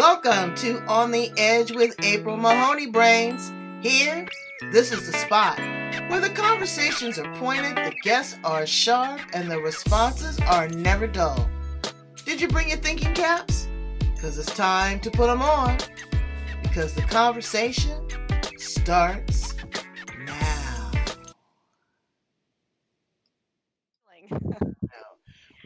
Welcome to On the Edge with April Mahoney Brains. Here, this is the spot where the conversations are pointed, the guests are sharp, and the responses are never dull. Did you bring your thinking caps? Because it's time to put them on. Because the conversation starts now.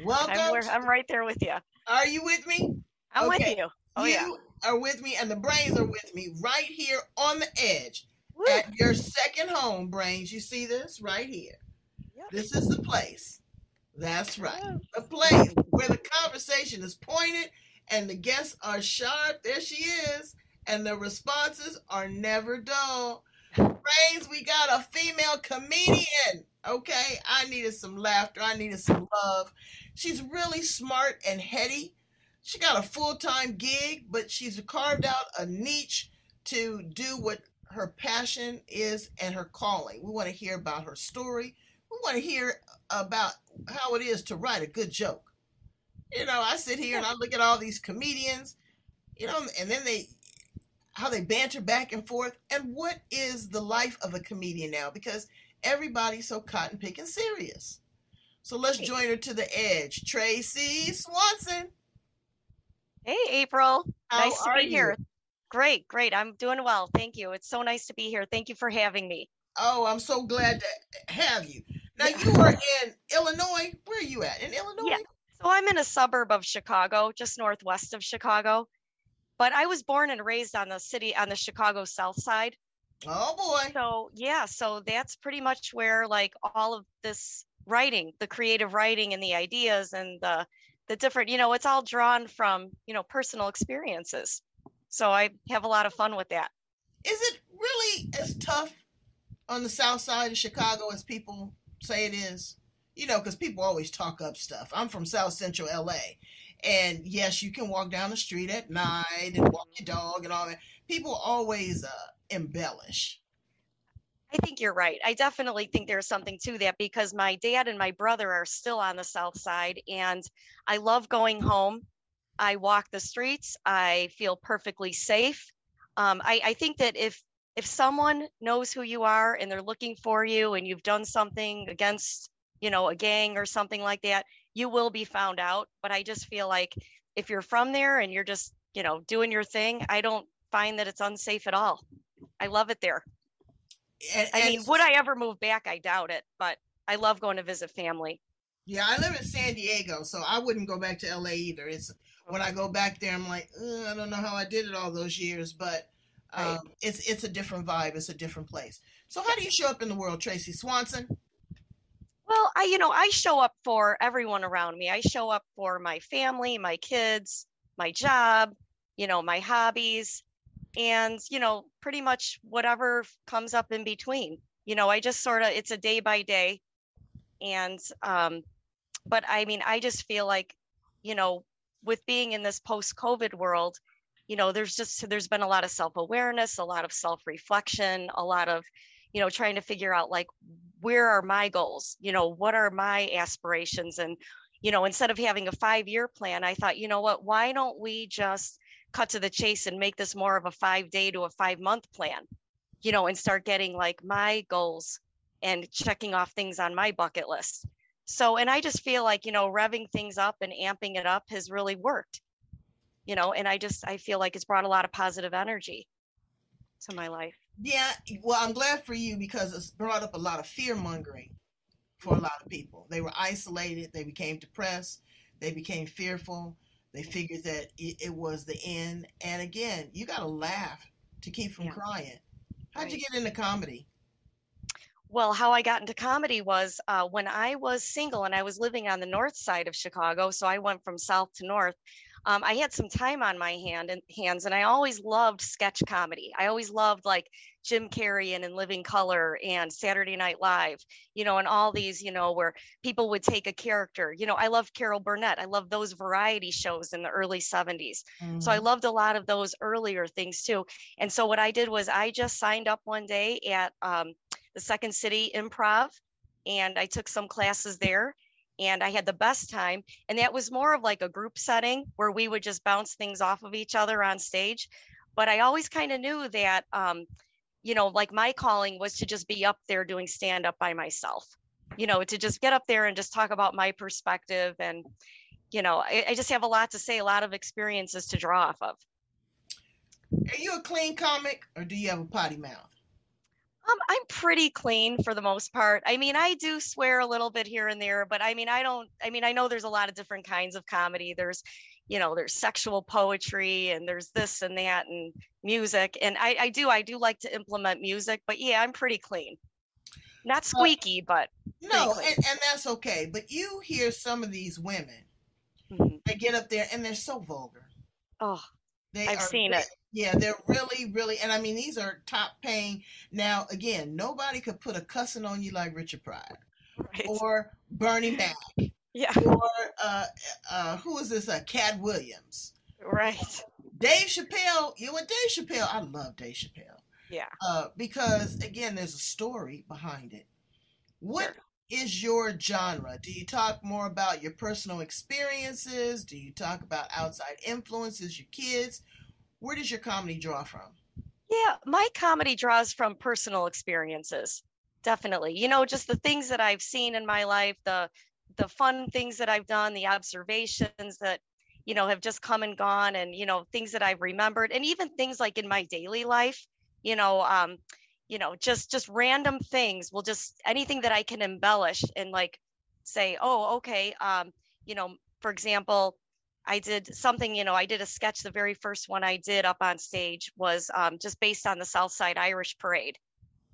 Welcome. I'm, I'm right there with you. Are you with me? I'm Okay. with you. Oh you yeah. are with me, and the brains are with me right here on the edge Woo. at your second home, brains. You see this right here. Yep. This is the place. That's right. The place where the conversation is pointed and the guests are sharp. There she is. And the responses are never dull. Brains, we got a female comedian. Okay. I needed some laughter. I needed some love. She's really smart and heady. She got a full time gig, but she's carved out a niche to do what her passion is and her calling. We want to hear about her story. We want to hear about how it is to write a good joke. You know, I sit here and I look at all these comedians, you know, and then they how they banter back and forth. And what is the life of a comedian now? Because everybody's so cotton picking serious. So let's join her to the edge. Tracy Swanson. Hey April. How nice to be you? here. Great, great. I'm doing well. Thank you. It's so nice to be here. Thank you for having me. Oh, I'm so glad to have you. Now you are in Illinois. Where are you at? In Illinois? Yeah. So I'm in a suburb of Chicago, just northwest of Chicago. But I was born and raised on the city on the Chicago south side. Oh boy. So yeah, so that's pretty much where like all of this writing, the creative writing and the ideas and the the different, you know, it's all drawn from, you know, personal experiences. So I have a lot of fun with that. Is it really as tough on the south side of Chicago as people say it is? You know, because people always talk up stuff. I'm from South Central LA. And yes, you can walk down the street at night and walk your dog and all that. People always uh, embellish. I think you're right. I definitely think there's something to that because my dad and my brother are still on the south side and I love going home. I walk the streets. I feel perfectly safe. Um, I, I think that if if someone knows who you are and they're looking for you and you've done something against, you know, a gang or something like that, you will be found out. But I just feel like if you're from there and you're just, you know, doing your thing, I don't find that it's unsafe at all. I love it there. And, I mean, would I ever move back? I doubt it, but I love going to visit family. Yeah, I live in San Diego, so I wouldn't go back to LA either. It's when I go back there, I'm like, I don't know how I did it all those years, but um, Right. it's it's a different vibe. It's a different place. So how do you show up in the world, Tracy Swanson? Well, I, you know, I show up for everyone around me. I show up for my family, my kids, my job, you know, my hobbies, and, you know, pretty much whatever comes up in between. You know, I just sort of, it's a day by day. And, um, but I mean, I just feel like, you know, with being in this post COVID world, you know, there's just, there's been a lot of self awareness, a lot of self reflection, a lot of, you know, trying to figure out like, where are my goals? You know, what are my aspirations? And, you know, instead of having a five year plan, I thought, you know what, why don't we just cut to the chase and make this more of a five day to a five month plan, you know, and start getting like my goals and checking off things on my bucket list. So, and I just feel like, you know, revving things up and amping it up has really worked, you know, and I just, I feel like it's brought a lot of positive energy to my life. Yeah, well, I'm glad for you because it's brought up a lot of fear mongering for a lot of people. They were isolated. They became depressed. They became fearful. They figured that it, it was the end. And again, you got to laugh to keep from Yeah. crying. How'd you get into comedy? Well, how I got into comedy was uh, when I was single and I was living on the north side of Chicago. So I went from south to north. Um, I had some time on my hand and hands, and I always loved sketch comedy. I always loved like Jim Carrey and In Living Color and Saturday Night Live, you know, and all these, you know, where people would take a character. You know, I loved Carol Burnett. I loved those variety shows in the early 70s. So I Mhm. loved a lot of those earlier things too. And so what I did was I just signed up one day at um, the Second City Improv, and I took some classes there. And I had the best time. And that was more of like a group setting where we would just bounce things off of each other on stage. But I always kind of knew that, um, you know, like my calling was to just be up there doing stand up by myself, you know, to just get up there and just talk about my perspective. And, you know, I, I just have a lot to say, a lot of experiences to draw off of. Are you a clean comic or do you have a potty mouth? Um, I'm pretty clean for the most part. I mean, I do swear a little bit here and there, but I mean, I don't, I mean, I know there's a lot of different kinds of comedy. There's, you know, there's sexual poetry and there's this and that and music. And I, I do, I do like to implement music, but yeah, I'm pretty clean. Not squeaky, but no, and, and that's okay. But you hear some of these women, mm-hmm. they get up there and they're so vulgar. Oh, they I've seen it. Yeah, they're really, really, and I mean, these are top paying. Now, again, nobody could put a cussing on you like Richard Pryor right. or Bernie Mac. Yeah. Or uh, uh, who is this? Uh, Katt Williams. Right. Dave Chappelle. You know Dave Chappelle? I love Dave Chappelle. Yeah. Uh, because again, there's a story behind it. What sure. Is your genre? Do you talk more about your personal experiences? Do you talk about outside influences, your kids? where does your comedy draw from? Yeah, my comedy draws from personal experiences. Definitely. You know, just the things that I've seen in my life, the the fun things that I've done, the observations that you know have just come and gone and you know things that I've remembered and even things like in my daily life, you know, um you know, just just random things will just anything that I can embellish and like say, "Oh, okay, um, you know, for example, I did something, you know, I did a sketch. The very first one I did up on stage was um, just based on the South Side Irish Parade.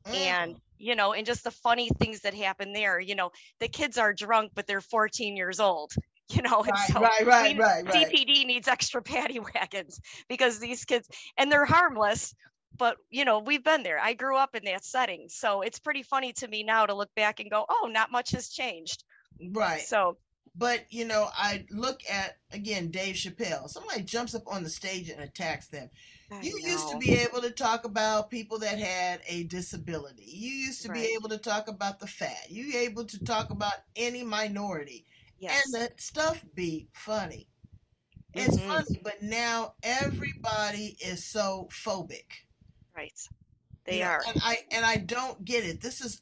Mm. And, you know, and just the funny things that happen there. You know, the kids are drunk, but they're 14 years old. You know, right, so right, right, right, right. DPD needs extra paddy wagons because these kids, and they're harmless, but you know we've been there i grew up in that setting so it's pretty funny to me now to look back and go oh not much has changed right so but you know, I look at again Dave Chappelle. Somebody jumps up on the stage and attacks them. I you know. used to be able to talk about people that had a disability. You used to right. be able to talk about the fat. You able to talk about any minority. Yes. And that stuff be funny. It's mm-hmm. funny, but now everybody is so phobic. They know, are. And I and I don't get it. This is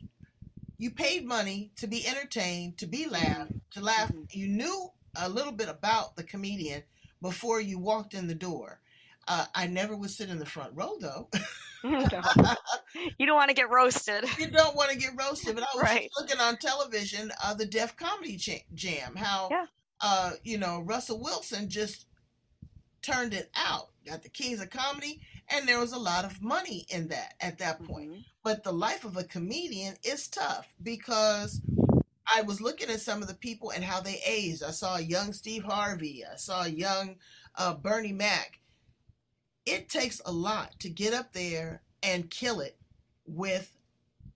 you paid money to be entertained, to be laughed, to laugh. Mm-hmm. You knew a little bit about the comedian before you walked in the door. Uh, I never would sit in the front row though. you don't want to get roasted. You don't want to get roasted. But I was right. looking on television, uh, the Def Comedy Jam, how yeah. uh, you know Russell Wilson just turned it out. Got the Kings of Comedy, and there was a lot of money in that at that point. Mm-hmm. But the life of a comedian is tough because I was looking at some of the people and how they aged. I saw a young Steve Harvey. I saw a young uh, Bernie Mac. It takes a lot to get up there and kill it with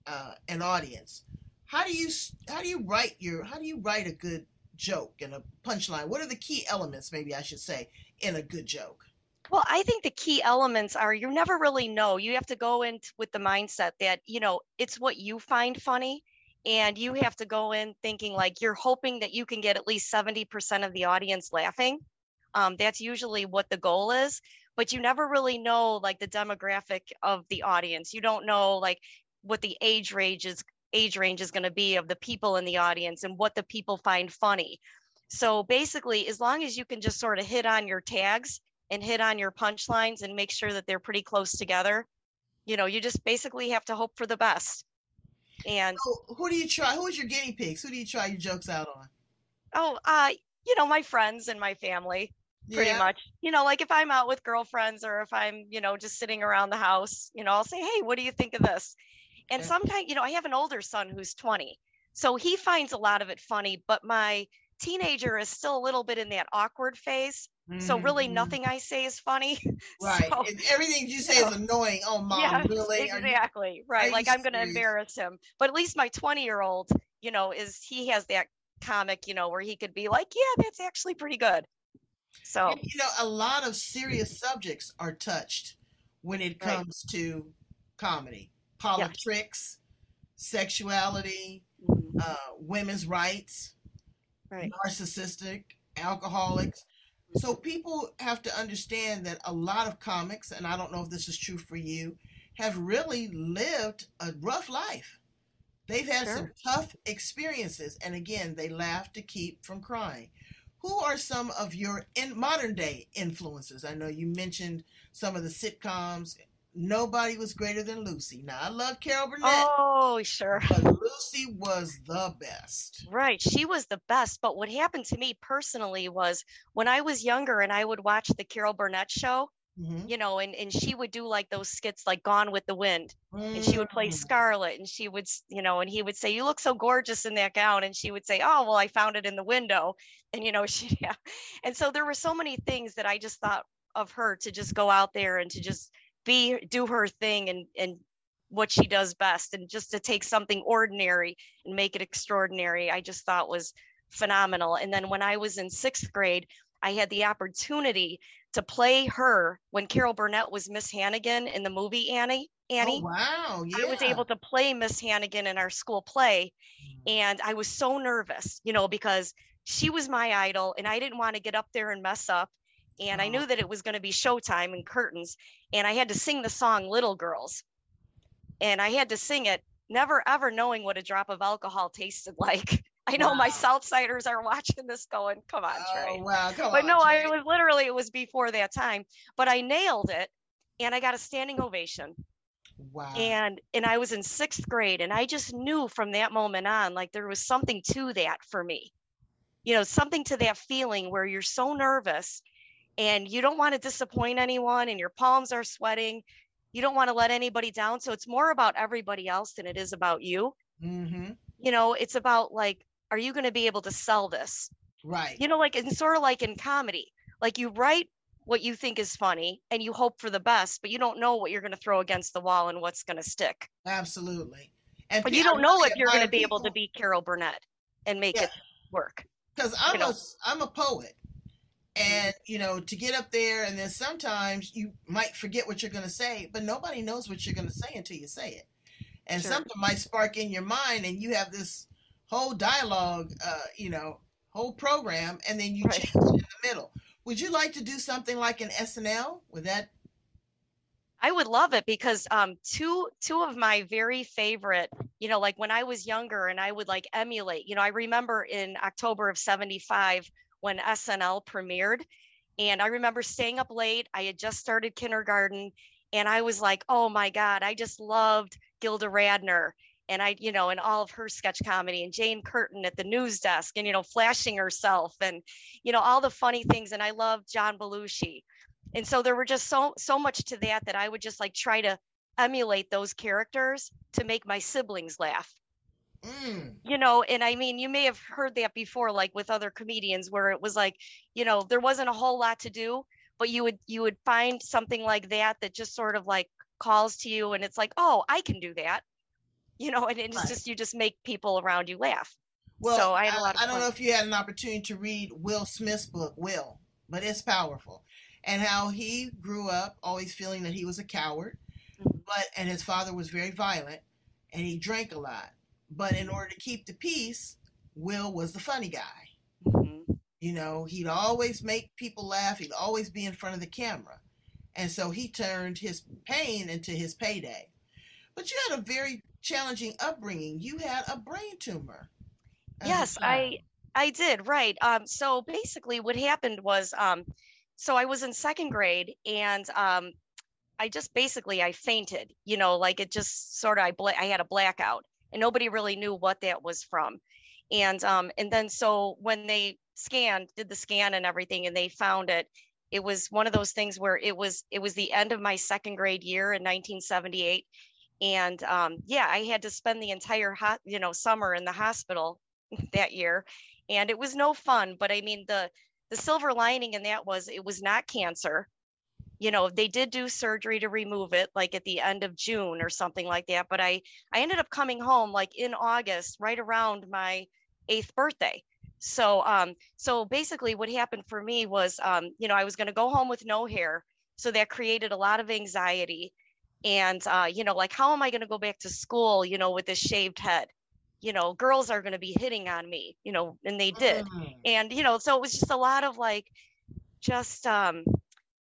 uh, an audience. How do you how do you write your how do you write a good joke and a punchline? What are the key elements, maybe I should say, in a good joke? Well, I think the key elements are you never really know. You have to go in with the mindset that, you know, it's what you find funny. And you have to go in thinking like you're hoping that you can get at least 70% of the audience laughing. Um, that's usually what the goal is. But you never really know like the demographic of the audience. You don't know like what the age range is age range is going to be of the people in the audience and what the people find funny. So basically, as long as you can just sort of hit on your tags and hit on your punchlines and make sure that they're pretty close together. You know, you just basically have to hope for the best. And so who do you try? Who's your guinea pigs? Who do you try your jokes out on? Oh, uh, you know, my friends and my family, pretty yeah. much. You know, like if I'm out with girlfriends or if I'm, you know, just sitting around the house, you know, I'll say, Hey, what do you think of this? And yeah. sometimes, you know, I have an older son who's 20. So he finds a lot of it funny, but my teenager is still a little bit in that awkward phase. Mm-hmm. So really, mm-hmm. nothing I say is funny. Right. So, Everything you say know, is annoying. Oh, mom, yeah, really? Exactly. You, right. Like I'm going to embarrass him. But at least my 20 year old, you know, is he has that comic, you know, where he could be like, yeah, that's actually pretty good. So and, you know, a lot of serious subjects are touched when it comes right. to comedy, politics, yeah. sexuality, mm-hmm. uh, women's rights right. narcissistic, alcoholics. So people have to understand that a lot of comics, and I don't know if this is true for you, have really lived a rough life. They've had sure. some tough experiences, and again, they laugh to keep from crying. Who are some of your in modern day influences? I know you mentioned some of the sitcoms. Nobody was greater than Lucy. Now I love Carol Burnett. Oh, sure. But Lucy was the best. Right. She was the best. But what happened to me personally was when I was younger and I would watch the Carol Burnett show, Mm-hmm. you know, and, and she would do like those skits like Gone with the Wind. Mm-hmm. And she would play mm. Scarlett and she would, you know, and he would say, You look so gorgeous in that gown. And she would say, Oh, well, I found it in the window. And, you know, she, yeah. And so there were so many things that I just thought of her to just go out there and to just be, do her thing and, and, what she does best and just to take something ordinary and make it extraordinary i just thought was phenomenal and then when i was in sixth grade i had the opportunity to play her when Carol Burnett was Miss Hannigan in the movie Annie. Annie. Oh, wow. Yeah. I was able to play Miss Hannigan in our school play. Mm. And I was so nervous, you know, because she was my idol and I didn't want to get up there and mess up. And. I knew that it was going to be showtime and curtains. And I had to sing the song Little Girls. And I had to sing it, never ever knowing what a drop of alcohol tasted like. I know wow. my Southsiders are watching this going, come on, Trey. Oh, wow, come but on, no, Trey. I was literally, it was before that time, but I nailed it and I got a standing ovation. Wow. And and I was in sixth grade and I just knew from that moment on, like there was something to that for me. You know, something to that feeling where you're so nervous and you don't want to disappoint anyone and your palms are sweating. You don't want to let anybody down. So it's more about everybody else than it is about you. Mm-hmm. You know, it's about like are you going to be able to sell this? Right. You know, like it's sort of like in comedy, like you write what you think is funny and you hope for the best, but you don't know what you're going to throw against the wall and what's going to stick. Absolutely. And but you don't know if you're going to be people... able to be Carol Burnett and make yeah. it work. Because I'm you know? a I'm a poet, and you know to get up there and then sometimes you might forget what you're going to say, but nobody knows what you're going to say until you say it, and sure. something might spark in your mind, and you have this whole dialogue, uh, you know, whole program, and then you right. change it in the middle. Would you like to do something like an SNL? Would that? I would love it because um, two two of my very favorite, you know, like when I was younger and I would like emulate. You know, I remember in October of '75 when SNL premiered, and I remember staying up late. I had just started kindergarten, and I was like, "Oh my God, I just loved Gilda Radner." and I, you know, and all of her sketch comedy and Jane Curtin at the news desk and, you know, flashing herself and, you know, all the funny things. And I loved John Belushi. And so there were just so, so much to that that I would just like try to emulate those characters to make my siblings laugh. Mm. You know, and I mean, you may have heard that before, like with other comedians, where it was like, you know, there wasn't a whole lot to do, but you would you would find something like that that just sort of like calls to you, and it's like, oh, I can do that you know, and it's right. just you just make people around you laugh. Well, so I, I, I don't know if you had an opportunity to read Will Smith's book, Will, but it's powerful, and how he grew up always feeling that he was a coward, mm-hmm. but and his father was very violent, and he drank a lot. But in order to keep the peace, Will was the funny guy. Mm-hmm. You know, he'd always make people laugh. He'd always be in front of the camera. And so he turned his pain into his payday. But you had a very challenging upbringing. You had a brain tumor. Yes, I I did. Right. Um, so basically, what happened was, um, so I was in second grade, and um, I just basically I fainted. You know, like it just sort of I bla- I had a blackout, and nobody really knew what that was from. And um, and then so when they scanned, did the scan and everything, and they found it. It was one of those things where it was it was the end of my second grade year in 1978 and um, yeah i had to spend the entire hot you know summer in the hospital that year and it was no fun but i mean the the silver lining in that was it was not cancer you know they did do surgery to remove it like at the end of june or something like that but i i ended up coming home like in august right around my eighth birthday so um so basically what happened for me was um you know i was going to go home with no hair so that created a lot of anxiety and uh, you know like how am i going to go back to school you know with this shaved head you know, girls are going to be hitting on me, you know, and they did. Mm. And, you know, so it was just a lot of like, just um,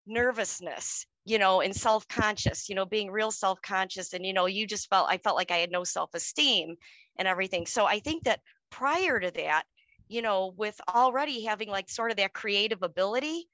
nervousness, you know, and self conscious, you know, being real self conscious. And, you know, you just felt, I felt like I had no self esteem and everything. So I think that prior to that, you know, with already having like sort of that creative ability,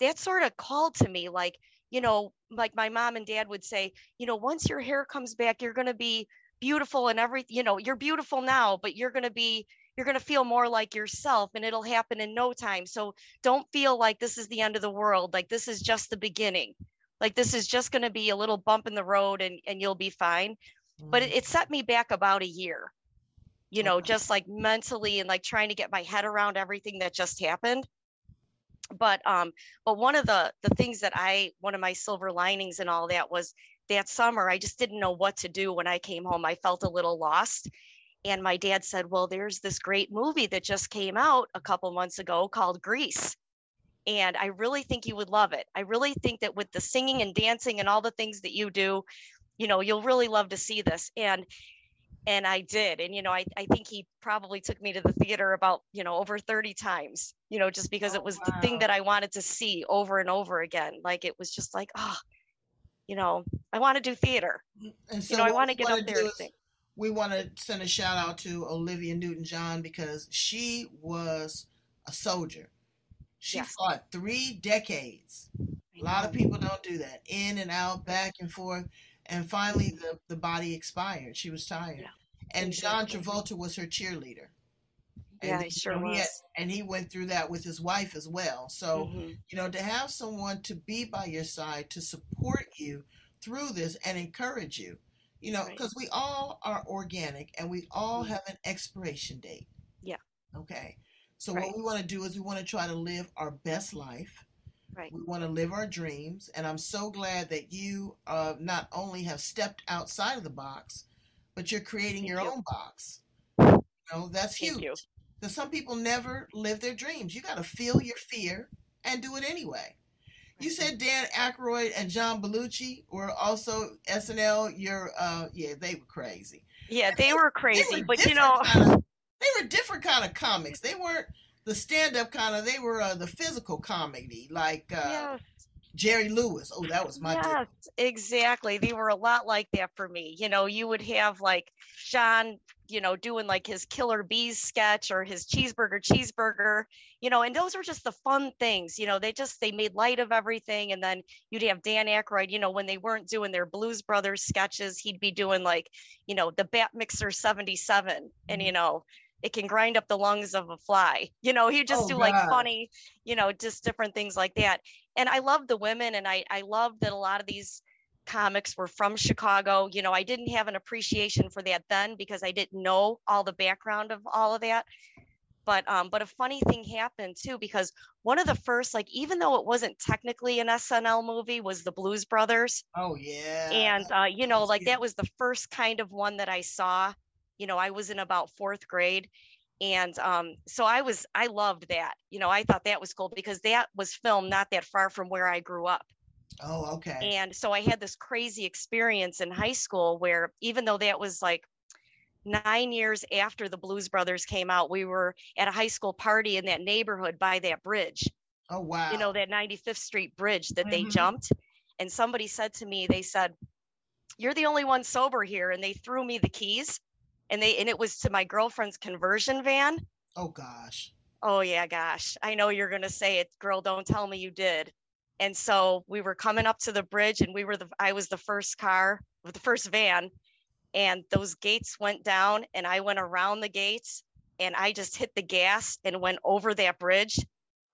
that sort of called to me like, you know, like my mom and dad would say, you know, once your hair comes back, you're going to be beautiful and everything, you know, you're beautiful now, but you're going to be, you're going to feel more like yourself and it'll happen in no time. So don't feel like this is the end of the world. Like this is just the beginning. Like this is just going to be a little bump in the road and, and you'll be fine. But it, it set me back about a year, you know, Okay. just like mentally and like trying to get my head around everything that just happened but um but one of the the things that i one of my silver linings and all that was that summer i just didn't know what to do when i came home i felt a little lost and my dad said well there's this great movie that just came out a couple months ago called grease and i really think you would love it i really think that with the singing and dancing and all the things that you do you know you'll really love to see this and and I did. And, you know, I, I think he probably took me to the theater about, you know, over 30 times, you know, just because Oh, it was the thing that I wanted to see over and over again. Like it was just like, oh, you know, I want to do theater. So You know, I want to get up there and sing. We want to send a shout out to Olivia Newton John because she was a soldier. She fought three decades. A lot of people don't do that. In and out, back and forth. And finally, the, the body expired. She was tired. Yeah, and John. Travolta was her cheerleader. Yeah, And, he sure he had- was. and he went through that with his wife as well. So, Mhm. you know, to have someone to be by your side to support you through this and encourage you, you know, Right. because we all are organic and we all Mhm. have an expiration date. Yeah. Okay. So, Right. what we want to do is we want to try to live our best life. Right. We want to live our dreams. And I'm so glad that you uh, not only have stepped outside of the box, but you're creating Thank your you. own box. You know, that's Thank huge. you. Because some people never live their dreams. You got to feel your fear and do it anyway. You said Dan Aykroyd and John Belushi were also SNL. You're, uh, yeah, they were crazy. Yeah, they were They crazy, were but you know, kinda- they were different kind of comics. They weren't the stand-up kind of. They were uh, the physical comedy, like uh, yes, Jerry Lewis. Oh, that was my. yes, exactly. They were a lot like that for me. You know, you would have like Sean, you know, doing like his Killer Bees sketch or his cheeseburger cheeseburger, you know, and those were just the fun things. You know, they just they made light of everything. And then you'd have Dan Aykroyd, you know, when they weren't doing their Blues Brothers sketches, he'd be doing like, you know, the Bat Mixer 77, and you mm-hmm. know. It can grind up the lungs of a fly. You know, he'd just Oh, do like funny, you know, just different things like that and I love the women and I I love that a lot of these comics were from Chicago. You know, I didn't have an appreciation for that then because I didn't know all the background of all of that. But um but a funny thing happened too because one of the first like even though it wasn't technically an SNL movie was the Blues Brothers Oh yeah. and uh you know like that was the first kind of one that I saw. You know, I was in about 4th grade and um so i was i loved that you know i thought that was cool because that was filmed not that far from where i grew up oh okay. and so i had this crazy experience in high school where even though that was like nine years after the blues brothers came out we were at a high school party in that neighborhood by that bridge oh wow. you know that 95th street bridge that they Mhm. jumped and somebody said to me they said you're the only one sober here and they threw me the keys and they and it was to my girlfriend's conversion van oh gosh. Oh yeah, gosh. I know you're gonna say it, girl. Don't tell me you did. And so we were coming up to the bridge, and we were the I was the first car, the first van, and those gates went down, and I went around the gates, and I just hit the gas and went over that bridge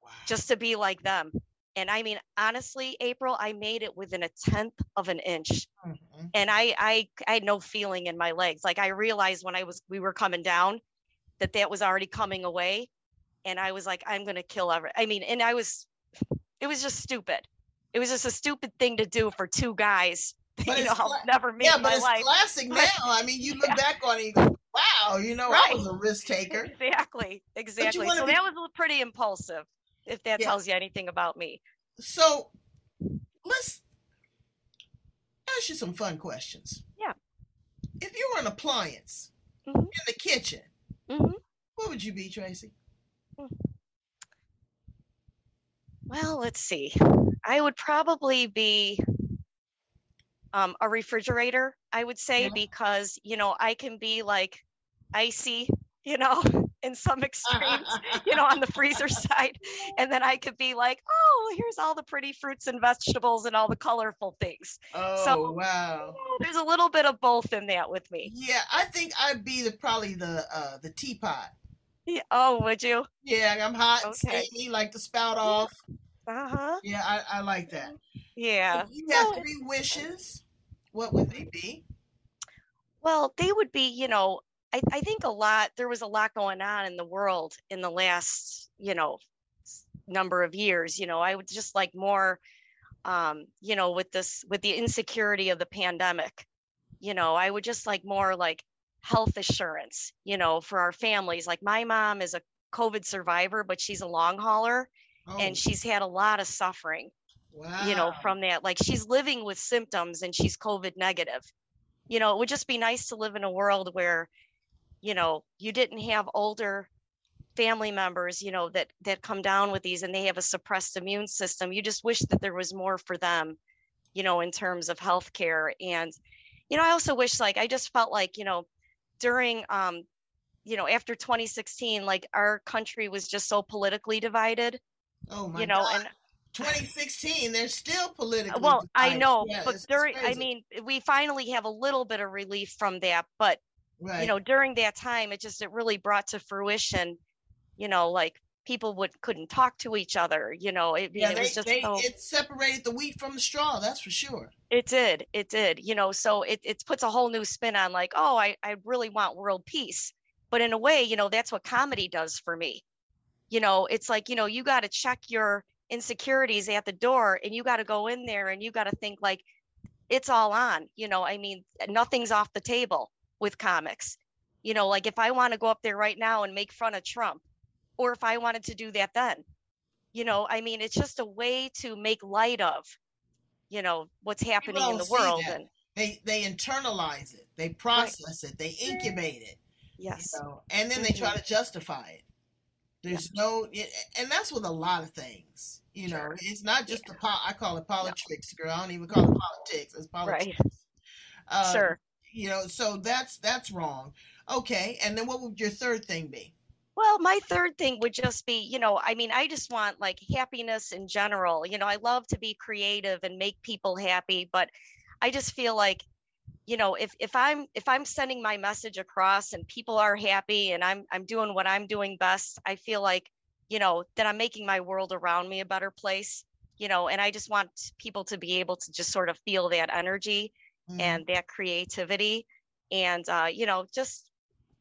Wow. just to be like them. And I mean, honestly, April, I made it within a tenth of an inch, Mhm. and I I I had no feeling in my legs. Like I realized when I was we were coming down that that was already coming away and I was like, I'm gonna kill every. I mean, and I was, it was just stupid. It was just a stupid thing to do for two guys. But you know, it's I'll never meet Yeah, but it's life. classic now. I mean, you look Yeah. back on it, you go, "Wow, you know, I was a risk taker." Exactly, exactly. So be- that was pretty impulsive, if that Yeah. tells you anything about me. So let's ask you some fun questions. Yeah. If you were an appliance, mm-hmm. in the kitchen, mm-hmm. what would you be, Tracy? Well, let's see. I would probably be um, a refrigerator, I would say, yeah. because, you know, I can be like icy, you know, in some extremes, you know, on the freezer side. And then I could be like, oh, here's all the pretty fruits and vegetables and all the colorful things. Oh, so, wow. There's a little bit of both in that with me. Yeah, I think I'd be the probably the uh the teapot. Yeah. Oh, would you? Yeah, I'm hot okay. steamy, like the spout off. Uh-huh. Yeah, I, I like that. Yeah. If you have three wishes, what would they be? Well, they would be, you know, I, I think a lot, there was a lot going on in the world in the last, you know, number of years. You know, I would just like more, um, you know, with this, with the insecurity of the pandemic, you know, I would just like more like health assurance, you know, for our families. Like my mom is a COVID survivor, but she's a long hauler oh. and she's had a lot of suffering, wow. you know, from that. Like she's living with symptoms and she's COVID negative. You know, it would just be nice to live in a world where you know you didn't have older family members you know that that come down with these and they have a suppressed immune system you just wish that there was more for them you know in terms of healthcare and you know i also wish like i just felt like you know during um you know after 2016 like our country was just so politically divided oh my you know God. and 2016 they're still politically well divided. i know yeah, but during i mean we finally have a little bit of relief from that but right. you know during that time it just it really brought to fruition you know like people would couldn't talk to each other you know it, yeah, it they, was just they, so, it separated the wheat from the straw that's for sure. It did it did you know so it, it puts a whole new spin on like oh I, I really want world peace. But in a way you know that's what comedy does for me. You know it's like you know you got to check your insecurities at the door and you got to go in there and you got to think like it's all on you know i mean nothing's off the table with comics. You know, like if I want to go up there right now and make fun of Trump, or if I wanted to do that then, you know, I mean, it's just a way to make light of, you know, what's happening in the world. That. And they they internalize it, they process right. it, they incubate it. Yes. You know, and then mm-hmm. they try to justify it. There's yeah. no, and that's with a lot of things. You know, sure. it's not just yeah. the po- I call it politics, no. girl. I don't even call it politics. It's politics. Right. Uh, sure you know so that's that's wrong. Okay and then what would your third thing be? Well my third thing would just be you know i mean i just want like happiness in general. You know i love to be creative and make people happy but i just feel like you know if if i'm if i'm sending my message across and people are happy and i'm i'm doing what i'm doing best i feel like you know that i'm making my world around me a better place you know and i just want people to be able to just sort of feel that energy mm. and that creativity and uh, you know just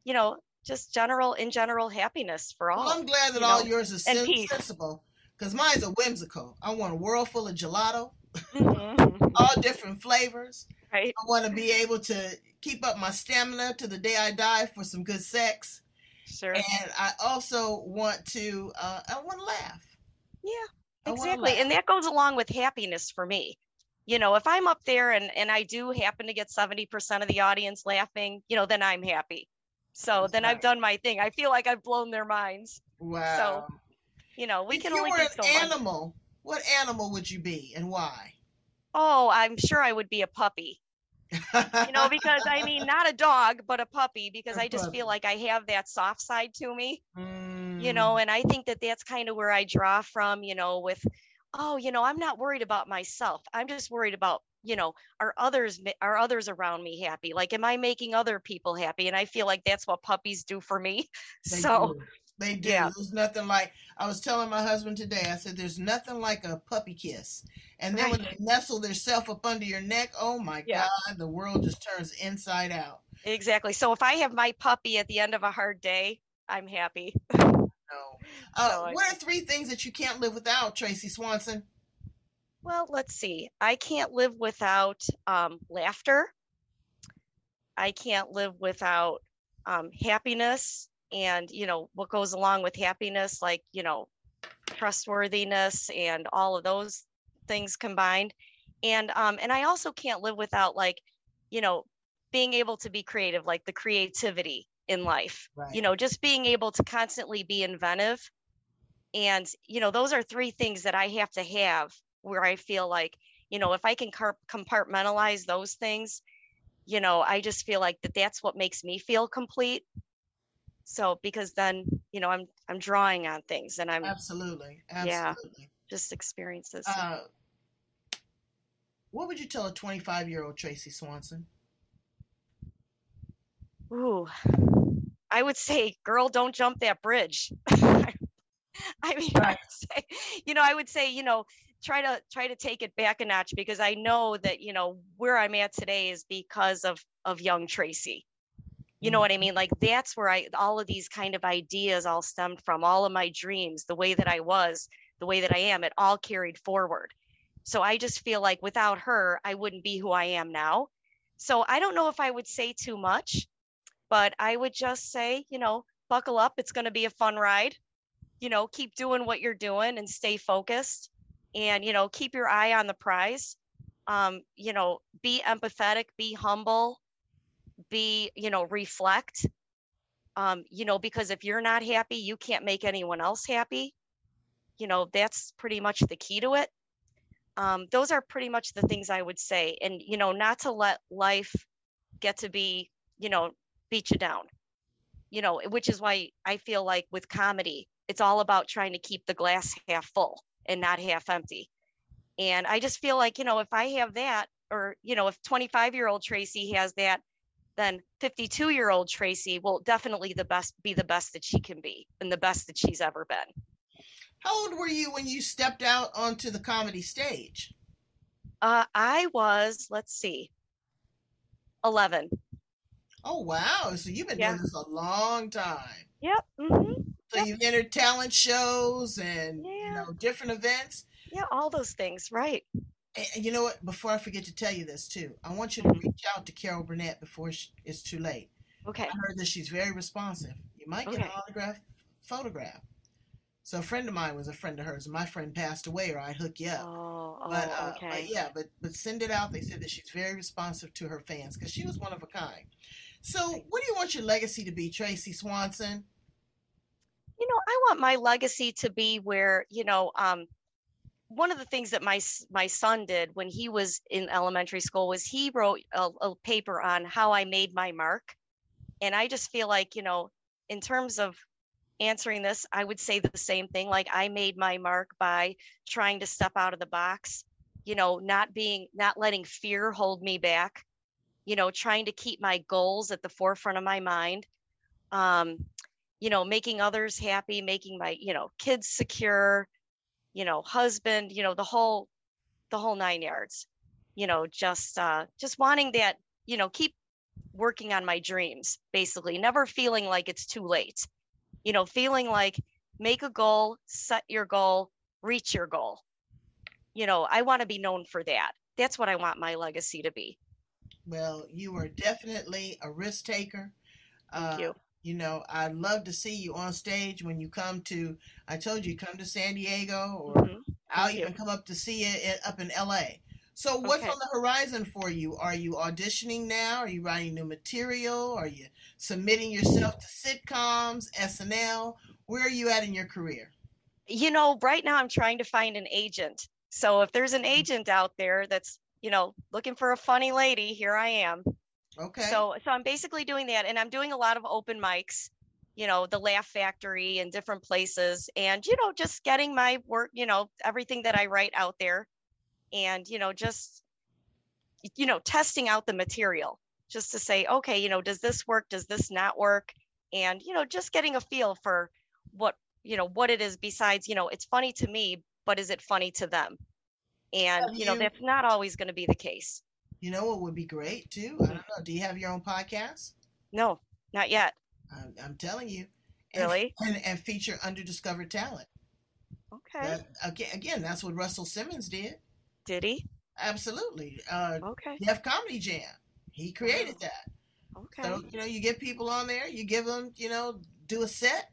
you know just general in general happiness for all well, i'm glad that all know, yours is sensible because mine's a whimsical. I want a world full of gelato mm-hmm. all different flavors. Right. I want to be able to keep up my stamina to the day i die for some good sex. Sure. And i also want to uh, i want to laugh. Yeah exactly and that goes along with happiness for me you know if i'm up there and and i do happen to get 70% of the audience laughing you know then i'm happy. So That's then i've done my thing. I feel like i've blown their minds. Wow. so you know we if can you only were an so animal much. what animal would you be and why? Oh i'm sure i would be a puppy. You know because i mean not a dog but a puppy because a i just puppy. feel like i have that soft side to me. Mm. you know and i think that that's kind of where i draw from you know with oh you know i'm not worried about myself i'm just worried about you know are others are others around me happy like am i making other people happy and i feel like that's what puppies do for me they so do. they do yeah. there's nothing like i was telling my husband today i said there's nothing like a puppy kiss and then right. when they nestle themselves up under your neck oh my yeah. god the world just turns inside out exactly so if i have my puppy at the end of a hard day i'm happy know. Uh, so what are three things that you can't live without, Tracy Swanson? Well, let's see. I can't live without um, laughter. I can't live without um, happiness and, you know, what goes along with happiness, like, you know, trustworthiness and all of those things combined. And um, and I also can't live without like, you know, being able to be creative, like the creativity in life. Right. You know, just being able to constantly be inventive. And, you know, those are three things that I have to have where I feel like, you know, if I can compartmentalize those things, you know, I just feel like that that's what makes me feel complete. So because then, you know, I'm I'm drawing on things and I'm absolutely, Yeah. just experiences. Uh, what would you tell a 25 year old Tracy Swanson? Ooh, I would say, girl, don't jump that bridge. I mean, I Right. would say, you know, I would say, you know, try to try to take it back a notch because I know that, you know, where I'm at today is because of of young Tracy. You know what I mean? Mm-hmm. Like that's where I all of these kind of ideas all stemmed from, all of my dreams, the way that I was, the way that I am, it all carried forward. So I just feel like without her, I wouldn't be who I am now. So I don't know if I would say too much but I would just say, you know, buckle up. It's going to be a fun ride. You know, keep doing what you're doing and stay focused and, you know, keep your eye on the prize. Um, you know, be empathetic, be humble, be, you know, reflect. Um, you know, because if you're not happy, you can't make anyone else happy. You know, that's pretty much the key to it. Um, those are pretty much the things I would say. And, you know, not to let life get to be, you know, beat you down. You know which is why i feel like with comedy it's all about trying to keep the glass half full and not half empty. And i just feel like you know if i have that or you know if 25 year old tracy has that then 52 year old tracy will definitely the best be the best that she can be and the best that she's ever been. How old were you when you stepped out onto the comedy stage? uh, i was let's see 11 Oh, wow. So you've been Yeah. doing this a long time. yep hmm So Yep. you've entered talent shows and you know different events. yeah all those things right And you know what? Before I forget to tell you this too, I want you to Mhm. reach out to Carol Burnett before it's too late. okay I heard that she's very responsive. You might get an autograph photograph. So a friend of mine was a friend of hers. My friend passed away, or I'd hook you up. oh, oh but, uh, but yeah, but but send it out. They said that she's very responsive to her fans because she was one of a kind. So, what do you want your legacy to be, Tracy Swanson? you know i want my legacy to be where you know um one of the things that my my son did when he was in elementary school was he wrote a, a paper on how i made my mark. And i just feel like you know in terms of answering this i would say the same thing. Like i made my mark by trying to step out of the box you know not being not letting fear hold me back you know trying to keep my goals at the forefront of my mind um you know making others happy making my you know kids secure you know husband you know the whole the whole nine yards you know just uh just wanting that you know keep working on my dreams basically never feeling like it's too late. You know feeling like make a goal set your goal reach your goal. You know i want to be known for that. That's what i want my legacy to be Well, you are definitely a risk taker. Uh, thank you You know, I'd love to see you on stage when you come to. I told you, come to San Diego, or Mhm. I'll you. even come up to see you in, up in LA. So, what's Okay. on the horizon for you? Are you auditioning now? Are you writing new material? Are you submitting yourself to sitcoms, SNL? Where are you at in your career? you know, right now I'm trying to find an agent. So if there's an Mm-hmm. agent out there that's, you know, looking for a funny lady, here I am. Okay. So so I'm basically doing that and I'm doing a lot of open mics, you know, the Laugh Factory and different places and you know, just getting my work, you know, everything that I write out there and you know, just you know, testing out the material just to say, okay, you know, does this work? Does this not work? And you know, just getting a feel for what you know what it is besides you know it's funny to me but is it funny to them and Have you know you- that's not always going to be the case you know what would be great too? I don't know. Do you have your own podcast? no not yet I'm, I'm telling you. And- Really? And, and feature underdiscovered talent. okay That, again, again, that's what Russell Simmons did. did he Absolutely. Uh, okay Def Comedy Jam. He created Wow. that. okay So, you know, you get people on there, you give them, you know, do a set,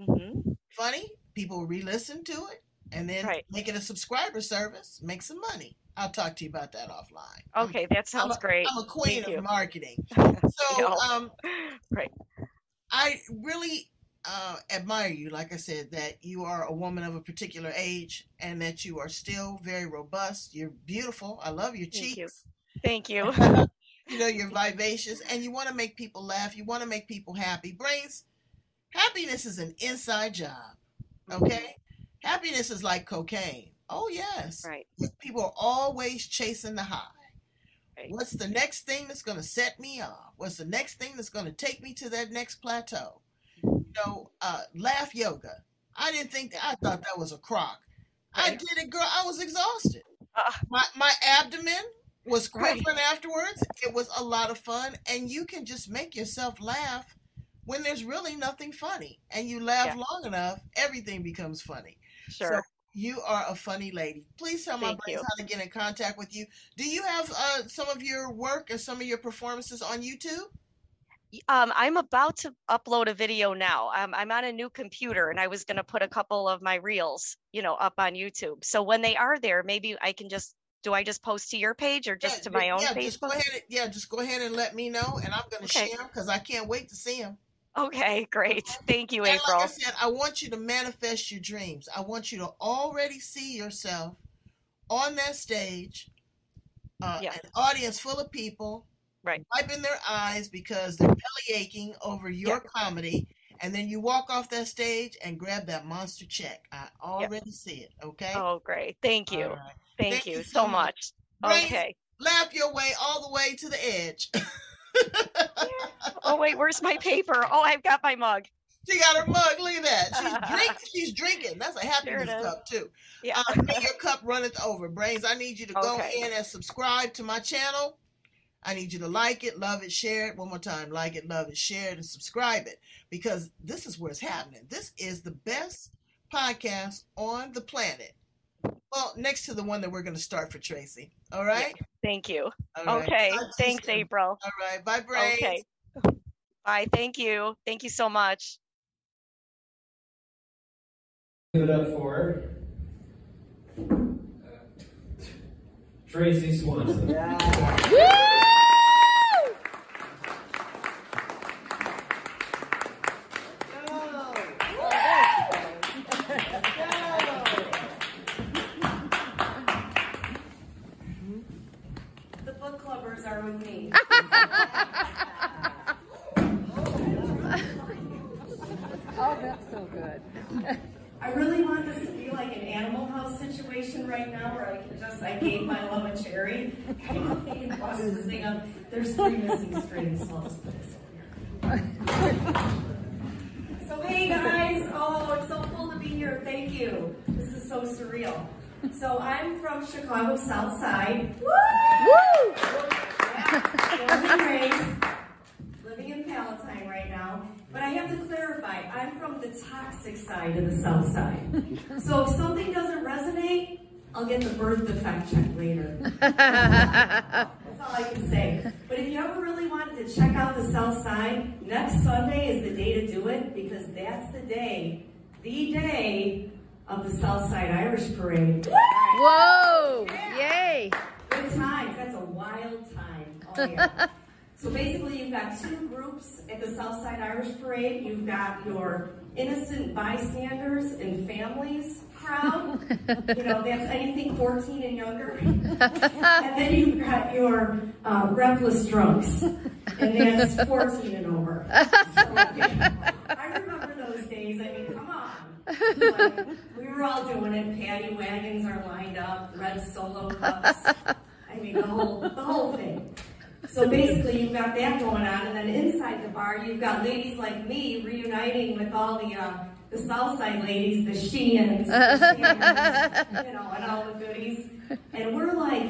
Mm-hmm. funny, people re listen to it, and then Right. make it a subscriber service, make some money. I'll talk to you about that offline. Okay that sounds a- great I'm a queen Thank you. of marketing. So, um, right I really uh, admire you, like I said, that you are a woman of a particular age and that you are still very robust. You're beautiful. I love your Thank you. cheeks. Thank you. you know, you're vivacious and you want to make people laugh. You want to make people happy. Brains, happiness is an inside job. Okay? Happiness is like cocaine. Oh, yes. Right. People are always chasing the high. Right. What's the next thing that's going to set me off? What's the next thing that's going to take me to that next plateau? You know, uh, laugh yoga. I didn't think that, I thought that was a crock. I did it, girl. I was exhausted. Uh, My, my abdomen was Right. quivering afterwards. It was a lot of fun. And you can just make yourself laugh when there's really nothing funny. And you laugh Yeah. long enough, everything becomes funny. Sure. So you are a funny lady. Please tell my Thank brains you. how to get in contact with you. Do you have uh, some of your work or some of your performances on YouTube? um, I'm about to upload a video now. Um, I'm on a new computer and I was going to put a couple of my reels, you know, up on YouTube. So when they are there, maybe I can just, do I just post to your page or just Yeah, to my own yeah, Just go ahead. And, yeah, just go ahead and let me know, and I'm going to Okay. share them because I can't wait to see them. Okay, great. Thank you, And April. like I said, I want you to manifest your dreams. I want you to already see yourself on that stage, uh, Yeah. an audience full of people, Right. wiping their eyes because they're belly aching over your Yeah. comedy. And then you walk off that stage and grab that monster check. I already see it. Okay. Oh, great. Thank you. Right. Thank, Thank you you so much. Brains, Okay. Laugh your way all the way to the edge. Oh, wait, where's my paper? Oh, I've got my mug. She got her mug. Look at that. She's drinking. She's drinking. That's a happiness is. cup too. Yeah. Uh, your cup runneth over. Brains, I need you to go Okay. in and subscribe to my channel. I need you to like it, love it, share it. One more time. Like it, love it, share it, and subscribe it. Because this is where it's happening. This is the best podcast on the planet. Well, next to the one that we're going to start for Tracy. All right? Thank you. All right. Okay. Talk Thanks, soon. April. All right. Bye, Brains. Okay. Bye. Thank you. Thank you so much. Give it up for uh, Tracy Swanson. The book clubbers are with me. Oh, that's so good. I really want this to be like an Animal House situation right now where I can just, I gave my love a cherry. and they can bust this thing up. There's three missing strings, so I'll just put this over here. So hey guys, oh, it's so cool to be here. Thank you. This is so surreal. So I'm from Chicago South Side. Woo! Yeah, born and raised, living in Palatine right now. But I have to clarify, I'm from the toxic side of the South Side. So if something doesn't resonate, I'll get the birth defect check later. That's all I can say. But if you ever really wanted to check out the South Side, next Sunday is the day to do it because that's the day, the day of the South Side Irish Parade. Whoa! Yay! Good times. That's a wild time. Yeah. so basically, you've got two groups at the Southside Irish Parade. You've got your innocent bystanders and families crowd. you know, that's anything 14 and younger. and then you've got your uh, reckless drunks, and that's 14 and over. So, I remember those days. I mean, come on. Like, we were all doing it. Paddy wagons are lined up, red solo cups. I mean, the whole the whole thing. So basically, you've got that going on, and then inside the bar, you've got ladies like me reuniting with all the uh, the Southside ladies, the Sheehan's, the you know, and all the goodies. And we're like,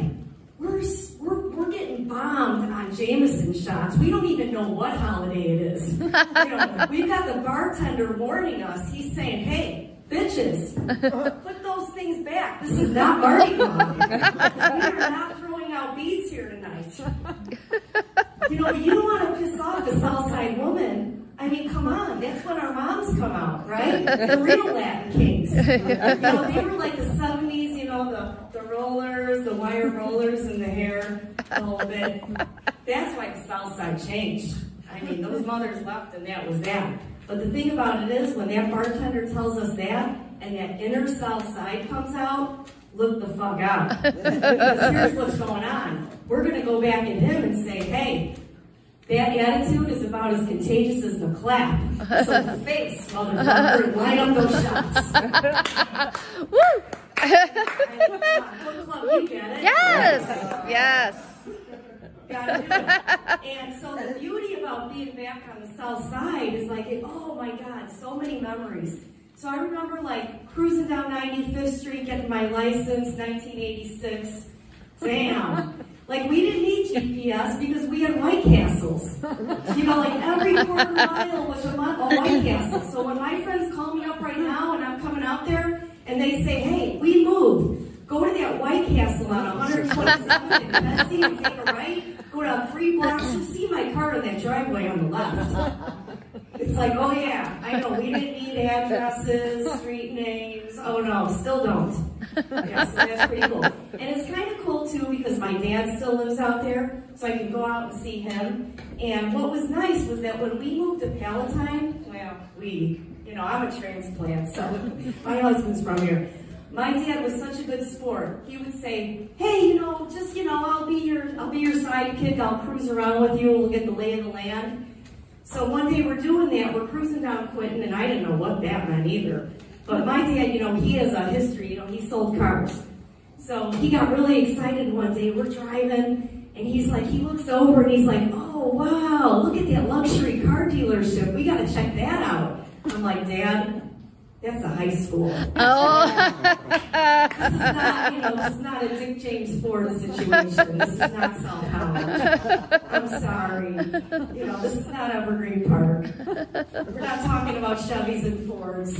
we're we're we're getting bombed on Jameson shots. We don't even know what holiday it is. You know, we've got the bartender warning us. He's saying, "Hey." Bitches, put those things back. This is not Gras. We are not out beads here tonight. You know, you don't want to piss off a Southside woman. I mean, come on, that's when our moms come out, right? The real Latin kings. You know, they were like the 70s, you know, the, the rollers, the wire rollers in the hair, the whole bit. That's why the South Side changed. I mean, those mothers left and that was that. But the thing about it is, when that bartender tells us that, and that inner south side comes out, look the fuck out. because here's what's going on. We're gonna go back at him and say, hey, that attitude is about as contagious as the clap. So the face, motherfucker, and line up those shots. Woo! Club, it? Yes, yes. Gotta do it. And so the beauty about being back on the south side is like, it, oh my God, so many memories. So I remember like cruising down 95th Street, getting my license, 1986. Damn. Like we didn't need GPS because we had White Castles. You know, like every quarter mile was a, White Castle. So when my friends call me up right now and I'm coming out there and they say, hey, we moved. Go to that White Castle on 127th and Betsy and take a right. Go down three blocks. You'll see my car in that driveway on the left. It's like, oh yeah, I know, we didn't need addresses, street names. Oh no, still don't. Yeah, so that's pretty cool. And it's kind of cool too because my dad still lives out there, so I can go out and see him. And what was nice was that when we moved to Palatine, well, we, you know, I'm a transplant, so my husband's from here. My dad was such a good sport. He would say, "Hey, you know, just you know, I'll be your, I'll be your sidekick. I'll cruise around with you. We'll get the lay of the land." So one day we're doing that. We're cruising down Quentin, and I didn't know what that meant either. But my dad, you know, he has a history. You know, he sold cars. So he got really excited one day. We're driving, and he's like, he looks over and he's like, "Oh wow, look at that luxury car dealership. We got to check that out." I'm like, Dad, that's a high school. Oh. This is not, you know, this is not a Dick James Ford situation. This is not South Holland. I'm sorry. You know, this is not Evergreen Park. We're not talking about Chevys and Fords.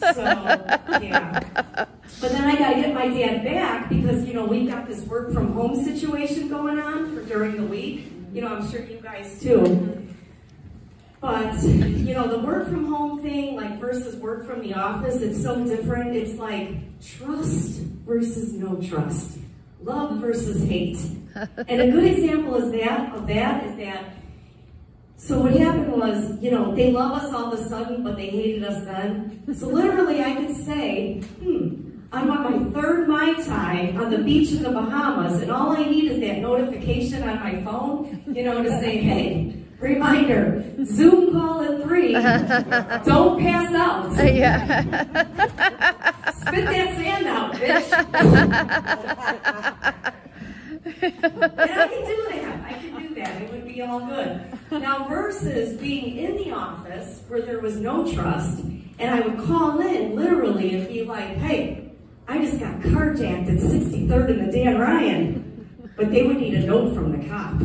So, yeah. But then I gotta get my dad back because, you know, we've got this work from home situation going on for during the week. You know, I'm sure you guys too. But, you know, the work from home thing, like versus work from the office, it's so different. It's like trust versus no trust, love versus hate. And a good example is that of that is that so what happened was, you know, they love us all of a sudden, but they hated us then. So literally I could say, hmm, I'm on my third Mai Tai on the beach in the Bahamas, and all I need is that notification on my phone, you know, to say, hey, Reminder, Zoom call at three. Don't pass out. Yeah. Spit that sand out, bitch. and I can do that. I can do that. It would be all good. Now, versus being in the office where there was no trust, and I would call in literally and be like, hey, I just got carjacked at 63rd and the Dan Ryan. But they would need a note from the cop.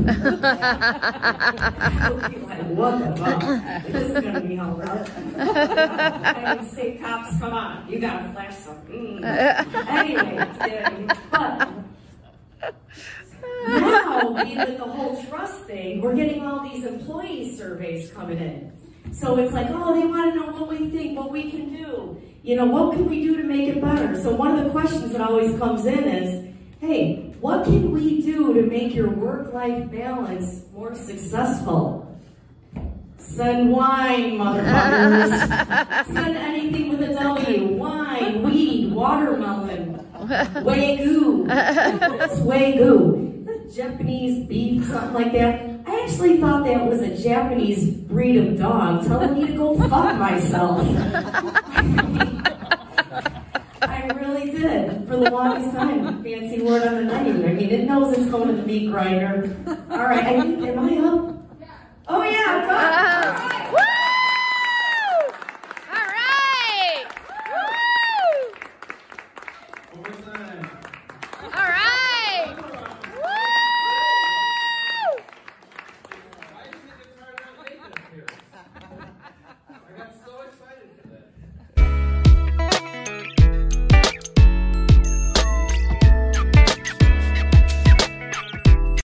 I would be like, what the fuck? This is gonna be hell rough. I would say, cops, come on, you gotta flash something. Anyway, but now, with the whole trust thing, we're getting all these employee surveys coming in. So it's like, oh, they want to know what we think, what we can do. You know, what can we do to make it better? So one of the questions that always comes in is, hey, what can we do to make your work-life balance more successful? Send wine, motherfuckers. Send anything with a W. Wine, weed, watermelon, wagyu. What's wagyu? Japanese beef, something like that? I actually thought that was a Japanese breed of dog telling me to go fuck myself. Really did for the longest time. Fancy word on the menu. I mean, it knows it's going to the meat grinder. All right, I, think, am I up? Yeah. Oh yeah, go. Woo!